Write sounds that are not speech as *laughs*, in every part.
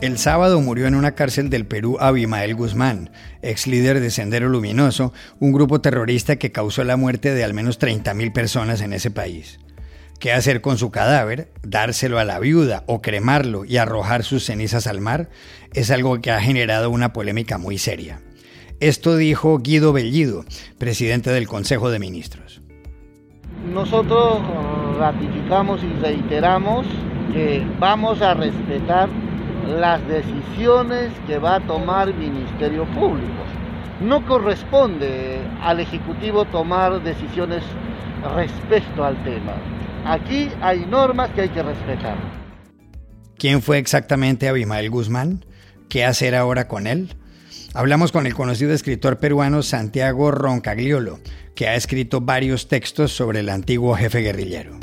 El sábado murió en una cárcel del Perú Abimael Guzmán, ex líder de Sendero Luminoso, un grupo terrorista que causó la muerte de al menos 30.000 personas en ese país. ¿Qué hacer con su cadáver? ¿Dárselo a la viuda o cremarlo y arrojar sus cenizas al mar? Es algo que ha generado una polémica muy seria. Esto dijo Guido Bellido, presidente del Consejo de Ministros. Nosotros ratificamos y reiteramos que vamos a respetar las decisiones que va a tomar Ministerio Público. No corresponde al Ejecutivo tomar decisiones respecto al tema. Aquí hay normas que hay que respetar. ¿Quién fue exactamente Abimael Guzmán? ¿Qué hacer ahora con él? Hablamos con el conocido escritor peruano Santiago Roncagliolo, que ha escrito varios textos sobre el antiguo jefe guerrillero.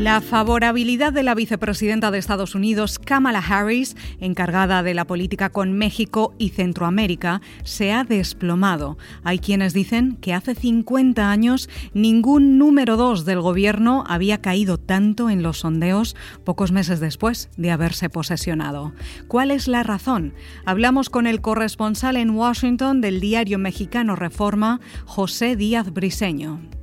La favorabilidad de la vicepresidenta de Estados Unidos, Kamala Harris, encargada de la política con México y Centroamérica, se ha desplomado. Hay quienes dicen que hace 50 años ningún número dos del gobierno había caído tanto en los sondeos pocos meses después de haberse posesionado. ¿Cuál es la razón? Hablamos con el corresponsal en Washington del diario mexicano Reforma, José Díaz Briseño.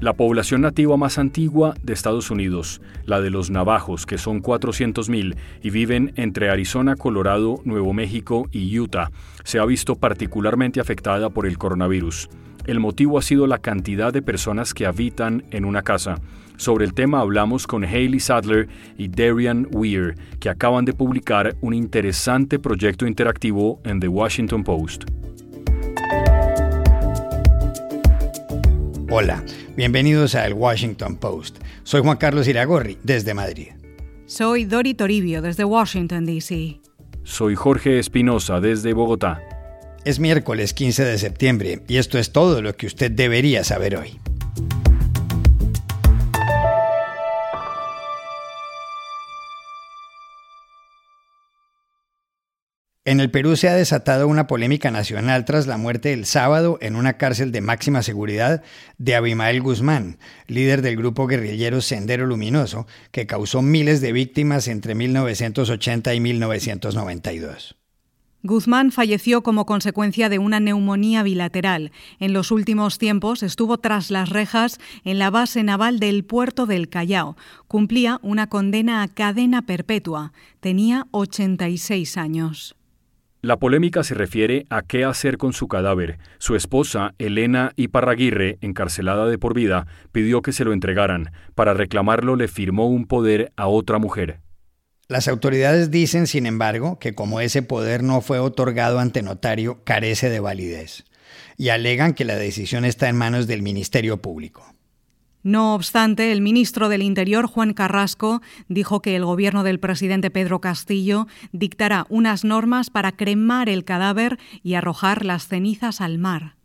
La población nativa más antigua de Estados Unidos, la de los navajos, que son 400.000 y viven entre Arizona, Colorado, Nuevo México y Utah, se ha visto particularmente afectada por el coronavirus. El motivo ha sido la cantidad de personas que habitan en una casa. Sobre el tema hablamos con Hailey Sadler y Darian Weir, que acaban de publicar un interesante proyecto interactivo en The Washington Post. Hola, bienvenidos a El Washington Post. Soy Juan Carlos Iragorri, desde Madrid. Soy Dori Toribio, desde Washington, D.C. Soy Jorge Espinosa, desde Bogotá. Es miércoles 15 de septiembre y esto es todo lo que usted debería saber hoy. En el Perú se ha desatado una polémica nacional tras la muerte el sábado en una cárcel de máxima seguridad de Abimael Guzmán, líder del grupo guerrillero Sendero Luminoso, que causó miles de víctimas entre 1980 y 1992. Guzmán falleció como consecuencia de una neumonía bilateral. En los últimos tiempos estuvo tras las rejas en la base naval del puerto del Callao. Cumplía una condena a cadena perpetua. Tenía 86 años. La polémica se refiere a qué hacer con su cadáver. Su esposa, Elena Iparraguirre, encarcelada de por vida, pidió que se lo entregaran. Para reclamarlo le firmó un poder a otra mujer. Las autoridades dicen, sin embargo, que como ese poder no fue otorgado ante notario, carece de validez, y alegan que la decisión está en manos del Ministerio Público. No obstante, el ministro del Interior, Juan Carrasco, dijo que el gobierno del presidente Pedro Castillo dictará unas normas para cremar el cadáver y arrojar las cenizas al mar.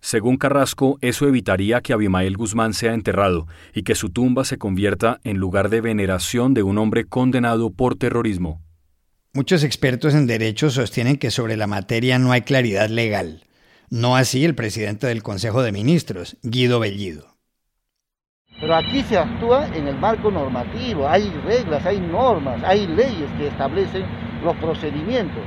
Según Carrasco, eso evitaría que Abimael Guzmán sea enterrado y que su tumba se convierta en lugar de veneración de un hombre condenado por terrorismo. Muchos expertos en derecho sostienen que sobre la materia no hay claridad legal. No así el presidente del Consejo de Ministros, Guido Bellido. Pero aquí se actúa en el marco normativo, hay reglas, hay normas, hay leyes que establecen los procedimientos.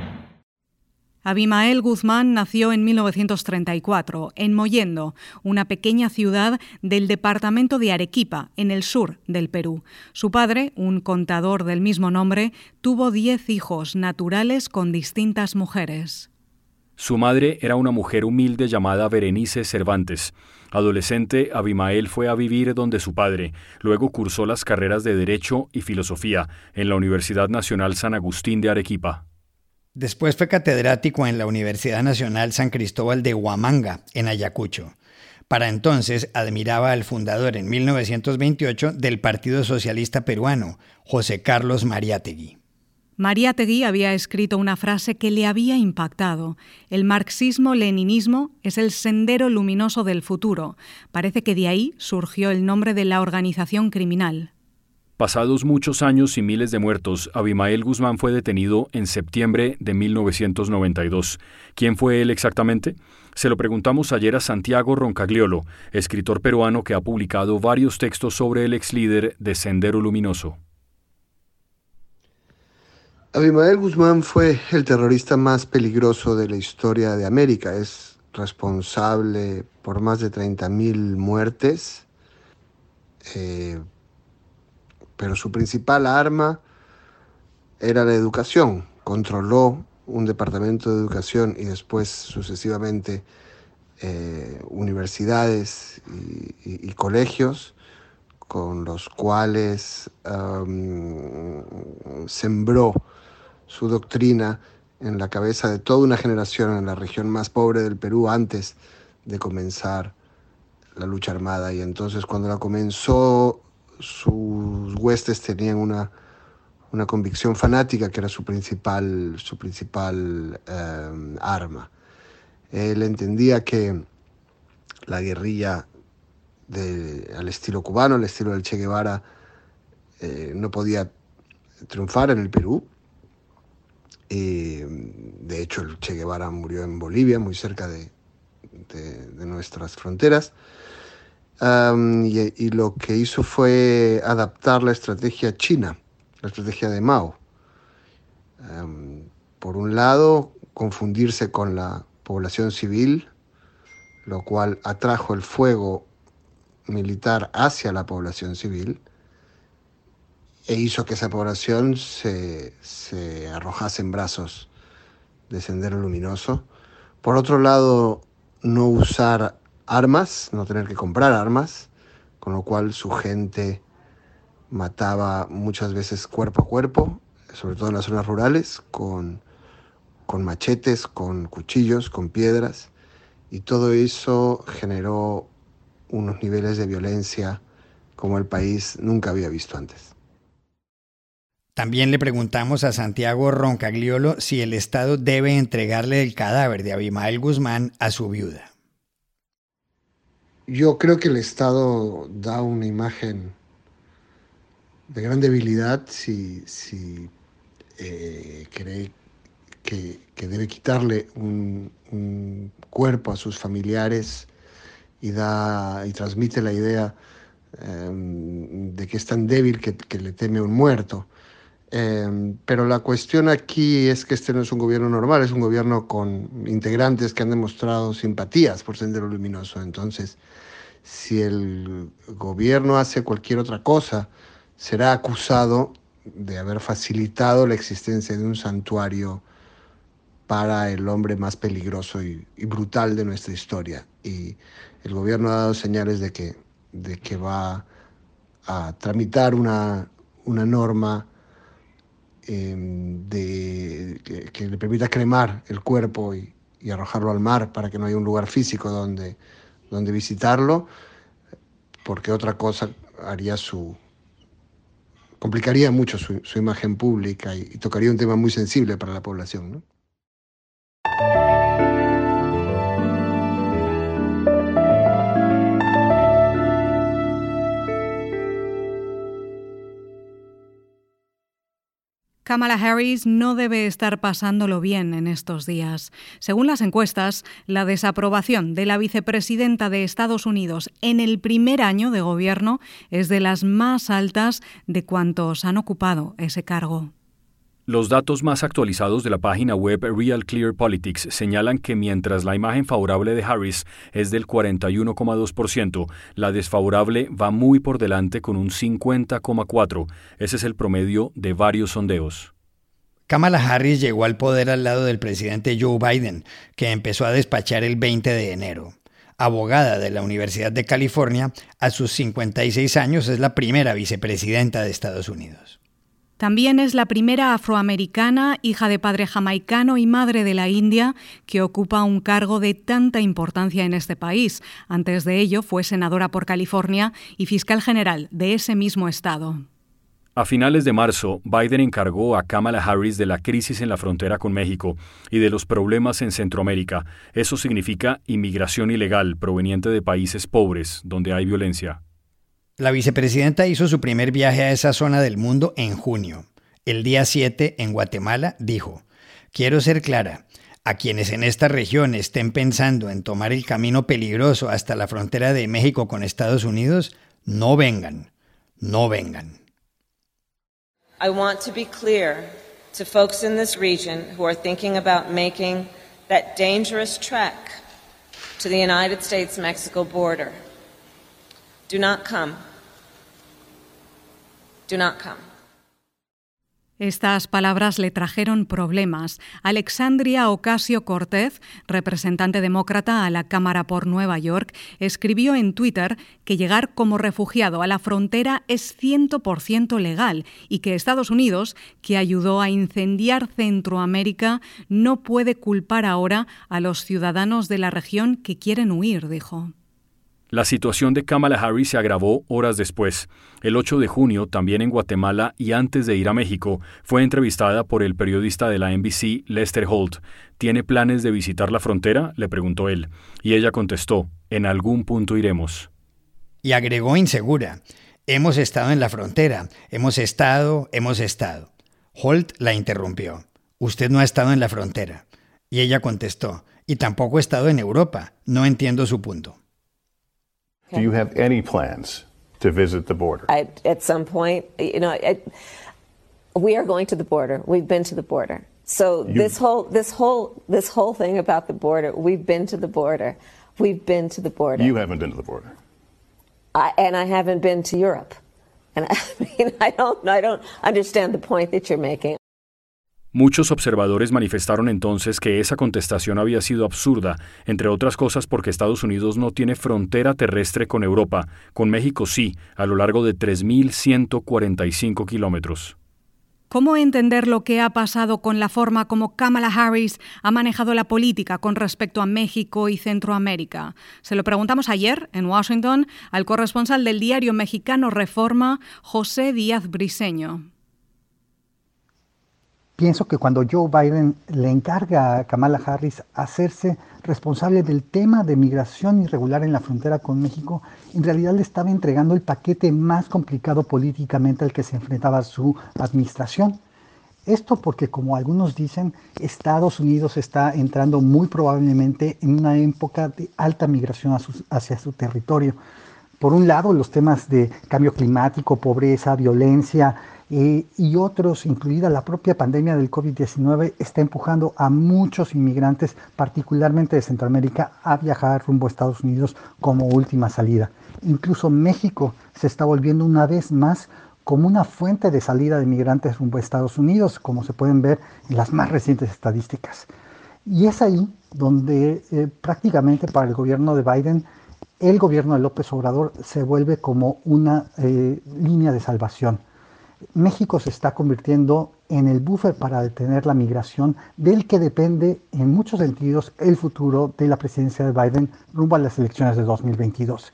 Abimael Guzmán nació en 1934 en Mollendo, una pequeña ciudad del departamento de Arequipa, en el sur del Perú. Su padre, un contador del mismo nombre, tuvo diez hijos naturales con distintas mujeres. Su madre era una mujer humilde llamada Berenice Cervantes. Adolescente, Abimael fue a vivir donde su padre. Luego cursó las carreras de Derecho y Filosofía en la Universidad Nacional San Agustín de Arequipa. Después fue catedrático en la Universidad Nacional San Cristóbal de Huamanga, en Ayacucho. Para entonces admiraba al fundador en 1928 del Partido Socialista Peruano, José Carlos Mariátegui. Mariátegui había escrito una frase que le había impactado. El marxismo-leninismo es el sendero luminoso del futuro. Parece que de ahí surgió el nombre de la organización criminal. Pasados muchos años y miles de muertos, Abimael Guzmán fue detenido en septiembre de 1992. ¿Quién fue él exactamente? Se lo preguntamos ayer a Santiago Roncagliolo, escritor peruano que ha publicado varios textos sobre el ex líder de Sendero Luminoso. Abimael Guzmán fue el terrorista más peligroso de la historia de América. Es responsable por más de 30.000 muertes, eh, pero su principal arma era la educación. Controló un departamento de educación y después sucesivamente eh, universidades y, colegios con los cuales sembró su doctrina en la cabeza de toda una generación en la región más pobre del Perú antes de comenzar la lucha armada. Y entonces cuando la comenzó, sus huestes tenían una, una convicción fanática que era su principal, su principal eh, arma. Él entendía que la guerrilla al estilo cubano, al estilo del Che Guevara, eh, no podía triunfar en el Perú de hecho, el Che Guevara murió en Bolivia, muy cerca de, nuestras fronteras. y, lo que hizo fue adaptar la estrategia china, la estrategia de Mao. por un lado, confundirse con la población civil, lo cual atrajo el fuego militar hacia la población civil e hizo que esa población se, arrojase en brazos de Sendero Luminoso. Por otro lado, no usar armas, no tener que comprar armas, con lo cual su gente mataba muchas veces cuerpo a cuerpo, sobre todo en las zonas rurales, con, con machetes, con cuchillos, con piedras, y todo eso generó unos niveles de violencia como el país nunca había visto antes. También le preguntamos a Santiago Roncagliolo si el Estado debe entregarle el cadáver de Abimael Guzmán a su viuda. Yo creo que el Estado da una imagen de gran debilidad si, eh, cree que, debe quitarle un, cuerpo a sus familiares y, da, y transmite la idea em, de que es tan débil que, que le teme un muerto. Em, pero la cuestión aquí es que este no es un gobierno normal, es un gobierno con integrantes que han demostrado simpatías por Sendero Luminoso. Entonces, si el gobierno hace cualquier otra cosa, será acusado de haber facilitado la existencia de un santuario para el hombre más peligroso y, brutal de nuestra historia. Y el gobierno ha dado señales de que, de que va a tramitar una, una norma Em, de, que, le permita cremar el cuerpo y, arrojarlo al mar para que no haya un lugar físico donde, donde visitarlo, porque otra cosa haría su complicaría mucho su, imagen pública y, tocaría un tema muy sensible para la población. Kamala Harris no debe estar pasándolo bien en estos días. Según las encuestas, la desaprobación de la vicepresidenta de Estados Unidos en el primer año de gobierno es de las más altas de cuantos han ocupado ese cargo. Los datos más actualizados de la página web Real Clear Politics señalan que mientras la imagen favorable de Harris es del 41,2%, la desfavorable va muy por delante con un 50,4%. Ese es el promedio de varios sondeos. Kamala Harris llegó al poder al lado del presidente Joe Biden, que empezó a despachar el 20 de enero. Abogada de la Universidad de California, a sus 56 años es la primera vicepresidenta de Estados Unidos. También es la primera afroamericana, hija de padre jamaicano y madre de la India, que ocupa un cargo de tanta importancia en este país. Antes de ello fue senadora por California y fiscal general de ese mismo estado. A finales de marzo, Biden encargó a Kamala Harris de la crisis en la frontera con México y de los problemas en Centroamérica. Eso significa inmigración ilegal proveniente de países pobres, donde hay violencia. La vicepresidenta hizo su primer viaje a esa zona del mundo en junio. El día 7, en Guatemala, dijo, Quiero ser clara, a quienes en esta región estén pensando en tomar el camino peligroso hasta la frontera de México con Estados Unidos, no vengan, no vengan. I want to be clear to folks in this region who are thinking about making that dangerous trek to the United States Mexico border. Do not come. Do not come. Estas palabras le trajeron problemas. Alexandria Ocasio Cortez, representante demócrata a la Cámara por Nueva York, escribió en Twitter que llegar como refugiado a la frontera es 100% legal y que Estados Unidos, que ayudó a incendiar Centroamérica, no puede culpar ahora a los ciudadanos de la región que quieren huir, dijo. La situación de Kamala Harris se agravó horas después. El 8 de junio, también en Guatemala y antes de ir a México, fue entrevistada por el periodista de la NBC, Lester Holt. ¿Tiene planes de visitar la frontera? le preguntó él. Y ella contestó, en algún punto iremos. Y agregó insegura, hemos estado en la frontera, hemos estado, hemos estado. Holt la interrumpió. Usted no ha estado en la frontera. Y ella contestó, y tampoco he estado en Europa. No entiendo su punto. Do you have any plans to visit the border? I, at some point, you know, I, we are going to the border. We've been to the border. So you, this whole this whole this whole thing about the border, we've been to the border. We've been to the border. You haven't been to the border. I, and I haven't been to Europe. And *laughs* I mean, I don't I don't understand the point that you're making. Muchos observadores manifestaron entonces que esa contestación había sido absurda, entre otras cosas porque Estados Unidos no tiene frontera terrestre con Europa, con México sí, a lo largo de 3.145 kilómetros. ¿Cómo entender lo que ha pasado con la forma como Kamala Harris ha manejado la política con respecto a México y Centroamérica? Se lo preguntamos ayer en Washington al corresponsal del diario mexicano Reforma, José Díaz Briseño pienso que cuando Joe Biden le encarga a Kamala Harris hacerse responsable del tema de migración irregular en la frontera con México, en realidad le estaba entregando el paquete más complicado políticamente al que se enfrentaba su administración. Esto porque, como algunos dicen, Estados Unidos está entrando muy probablemente en una época de alta migración hacia su territorio. Por un lado, los temas de cambio climático, pobreza, violencia, eh, y otros, incluida la propia pandemia del COVID-19, está empujando a muchos inmigrantes, particularmente de Centroamérica, a viajar rumbo a Estados Unidos como última salida. Incluso México se está volviendo una vez más como una fuente de salida de migrantes rumbo a Estados Unidos, como se pueden ver en las más recientes estadísticas. Y es ahí donde eh, prácticamente para el gobierno de Biden, el gobierno de López Obrador se vuelve como una eh, línea de salvación. México se está convirtiendo en el buffer para detener la migración del que depende en muchos sentidos el futuro de la presidencia de Biden rumbo a las elecciones de 2022.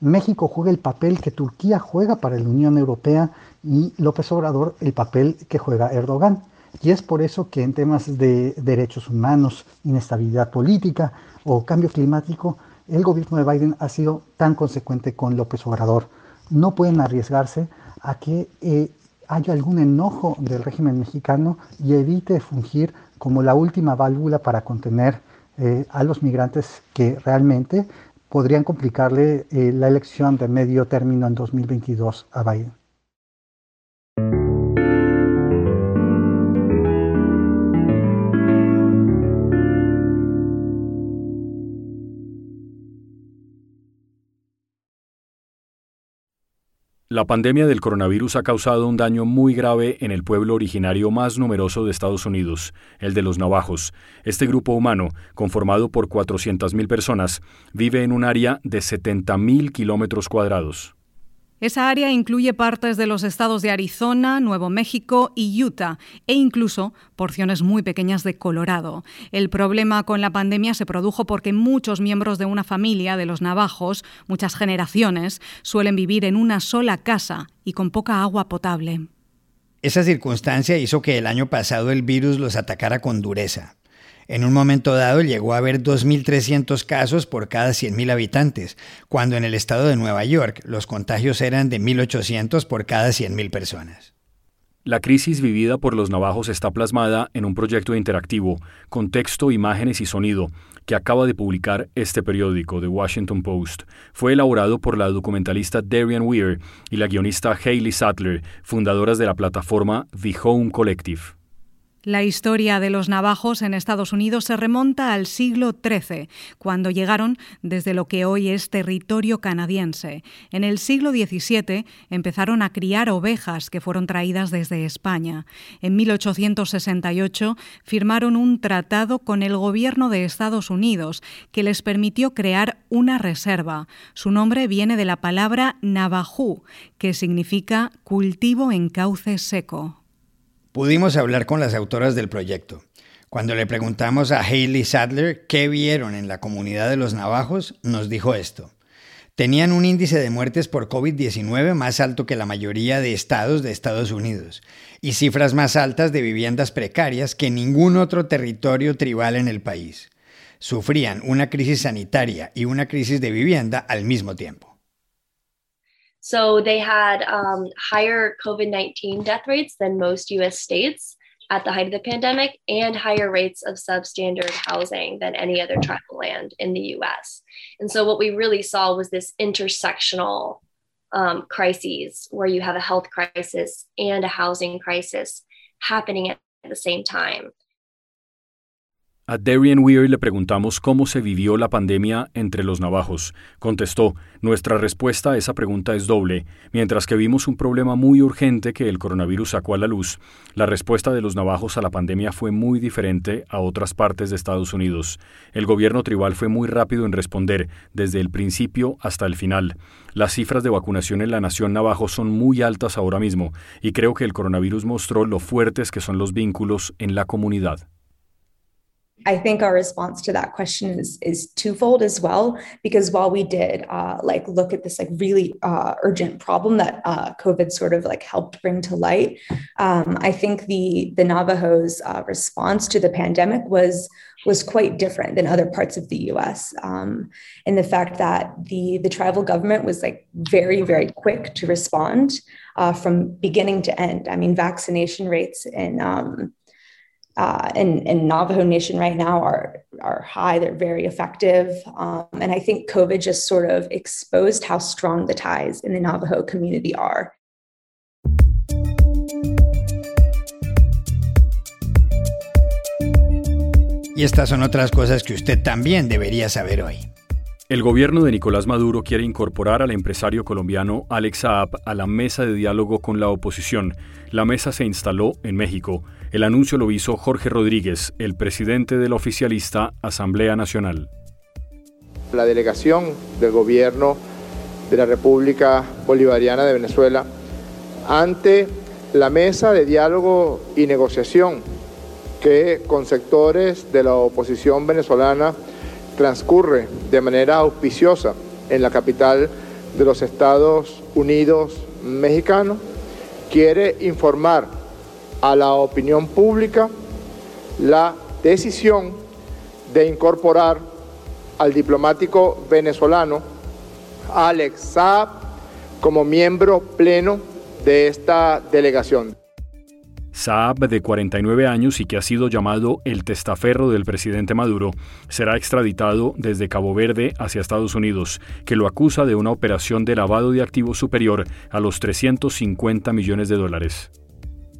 México juega el papel que Turquía juega para la Unión Europea y López Obrador el papel que juega Erdogan. Y es por eso que en temas de derechos humanos, inestabilidad política o cambio climático, el gobierno de Biden ha sido tan consecuente con López Obrador. No pueden arriesgarse a que eh, haya algún enojo del régimen mexicano y evite fungir como la última válvula para contener eh, a los migrantes que realmente podrían complicarle eh, la elección de medio término en 2022 a Biden. La pandemia del coronavirus ha causado un daño muy grave en el pueblo originario más numeroso de Estados Unidos, el de los navajos. Este grupo humano, conformado por 400.000 personas, vive en un área de 70.000 kilómetros cuadrados. Esa área incluye partes de los estados de Arizona, Nuevo México y Utah, e incluso porciones muy pequeñas de Colorado. El problema con la pandemia se produjo porque muchos miembros de una familia de los navajos, muchas generaciones, suelen vivir en una sola casa y con poca agua potable. Esa circunstancia hizo que el año pasado el virus los atacara con dureza. En un momento dado llegó a haber 2.300 casos por cada 100.000 habitantes, cuando en el estado de Nueva York los contagios eran de 1.800 por cada 100.000 personas. La crisis vivida por los navajos está plasmada en un proyecto interactivo, con texto, imágenes y sonido, que acaba de publicar este periódico, The Washington Post. Fue elaborado por la documentalista Darian Weir y la guionista Hayley Sattler, fundadoras de la plataforma The Home Collective. La historia de los navajos en Estados Unidos se remonta al siglo XIII, cuando llegaron desde lo que hoy es territorio canadiense. En el siglo XVII empezaron a criar ovejas que fueron traídas desde España. En 1868 firmaron un tratado con el gobierno de Estados Unidos que les permitió crear una reserva. Su nombre viene de la palabra navajú, que significa cultivo en cauce seco. Pudimos hablar con las autoras del proyecto. Cuando le preguntamos a Hayley Sadler qué vieron en la comunidad de los navajos, nos dijo esto. Tenían un índice de muertes por COVID-19 más alto que la mayoría de estados de Estados Unidos y cifras más altas de viviendas precarias que ningún otro territorio tribal en el país. Sufrían una crisis sanitaria y una crisis de vivienda al mismo tiempo. So they had um, higher COVID 19 death rates than most US states at the height of the pandemic and higher rates of substandard housing than any other tribal land in the US. And so what we really saw was this intersectional um, crises where you have a health crisis and a housing crisis happening at the same time. A Darian Weir le preguntamos cómo se vivió la pandemia entre los navajos. Contestó, nuestra respuesta a esa pregunta es doble. Mientras que vimos un problema muy urgente que el coronavirus sacó a la luz, la respuesta de los navajos a la pandemia fue muy diferente a otras partes de Estados Unidos. El gobierno tribal fue muy rápido en responder, desde el principio hasta el final. Las cifras de vacunación en la nación navajo son muy altas ahora mismo, y creo que el coronavirus mostró lo fuertes que son los vínculos en la comunidad. I think our response to that question is is twofold as well, because while we did uh, like look at this like really uh, urgent problem that uh, COVID sort of like helped bring to light, um, I think the the Navajos' uh, response to the pandemic was was quite different than other parts of the U.S. Um, in the fact that the the tribal government was like very very quick to respond uh, from beginning to end. I mean, vaccination rates in um, uh, in Navajo Nation right now are are high. They're very effective, um, and I think COVID just sort of exposed how strong the ties in the Navajo community are. Y estas son otras cosas que usted también debería saber hoy. El gobierno de Nicolás Maduro quiere incorporar al empresario colombiano Alex Saab a la mesa de diálogo con la oposición. La mesa se instaló en México. El anuncio lo hizo Jorge Rodríguez, el presidente de la oficialista Asamblea Nacional. La delegación del gobierno de la República Bolivariana de Venezuela ante la mesa de diálogo y negociación que con sectores de la oposición venezolana transcurre de manera auspiciosa en la capital de los Estados Unidos mexicanos, quiere informar a la opinión pública la decisión de incorporar al diplomático venezolano Alex Saab como miembro pleno de esta delegación. Saab, de 49 años y que ha sido llamado el testaferro del presidente Maduro, será extraditado desde Cabo Verde hacia Estados Unidos, que lo acusa de una operación de lavado de activos superior a los 350 millones de dólares.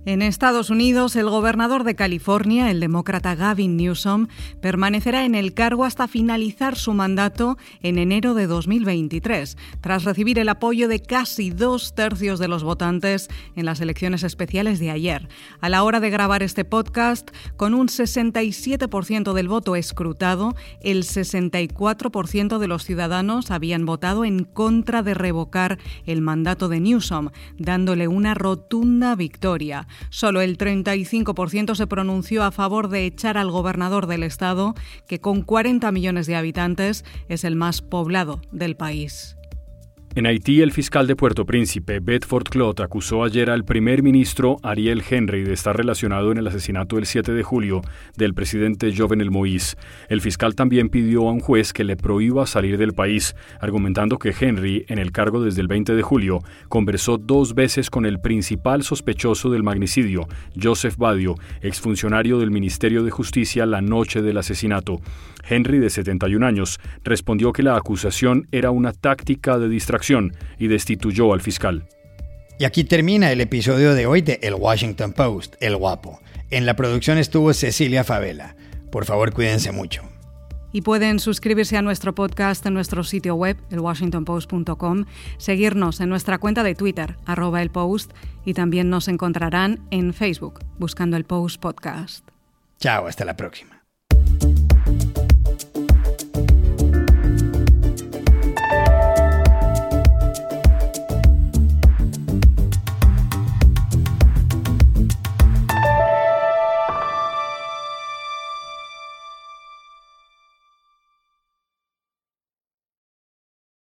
En Estados Unidos, el gobernador de California, el demócrata Gavin Newsom, permanecerá en el cargo hasta finalizar su mandato en enero de 2023, tras recibir el apoyo de casi dos tercios de los votantes en las elecciones especiales de ayer. A la hora de grabar este podcast, con un 67% del voto escrutado, el 64% de los ciudadanos habían votado en contra de revocar el mandato de Newsom, dándole una rotunda victoria. Solo el 35% se pronunció a favor de echar al gobernador del estado, que con 40 millones de habitantes es el más poblado del país. En Haití, el fiscal de Puerto Príncipe, Bedford Clot, acusó ayer al primer ministro Ariel Henry de estar relacionado en el asesinato del 7 de julio del presidente Jovenel Moïse. El fiscal también pidió a un juez que le prohíba salir del país, argumentando que Henry, en el cargo desde el 20 de julio, conversó dos veces con el principal sospechoso del magnicidio, Joseph Badio, exfuncionario del Ministerio de Justicia la noche del asesinato. Henry, de 71 años, respondió que la acusación era una táctica de distracción y destituyó al fiscal. Y aquí termina el episodio de hoy de El Washington Post, El Guapo. En la producción estuvo Cecilia Favela. Por favor, cuídense mucho. Y pueden suscribirse a nuestro podcast en nuestro sitio web, elwashingtonpost.com, seguirnos en nuestra cuenta de Twitter, arroba el post, y también nos encontrarán en Facebook, buscando el Post Podcast. Chao, hasta la próxima.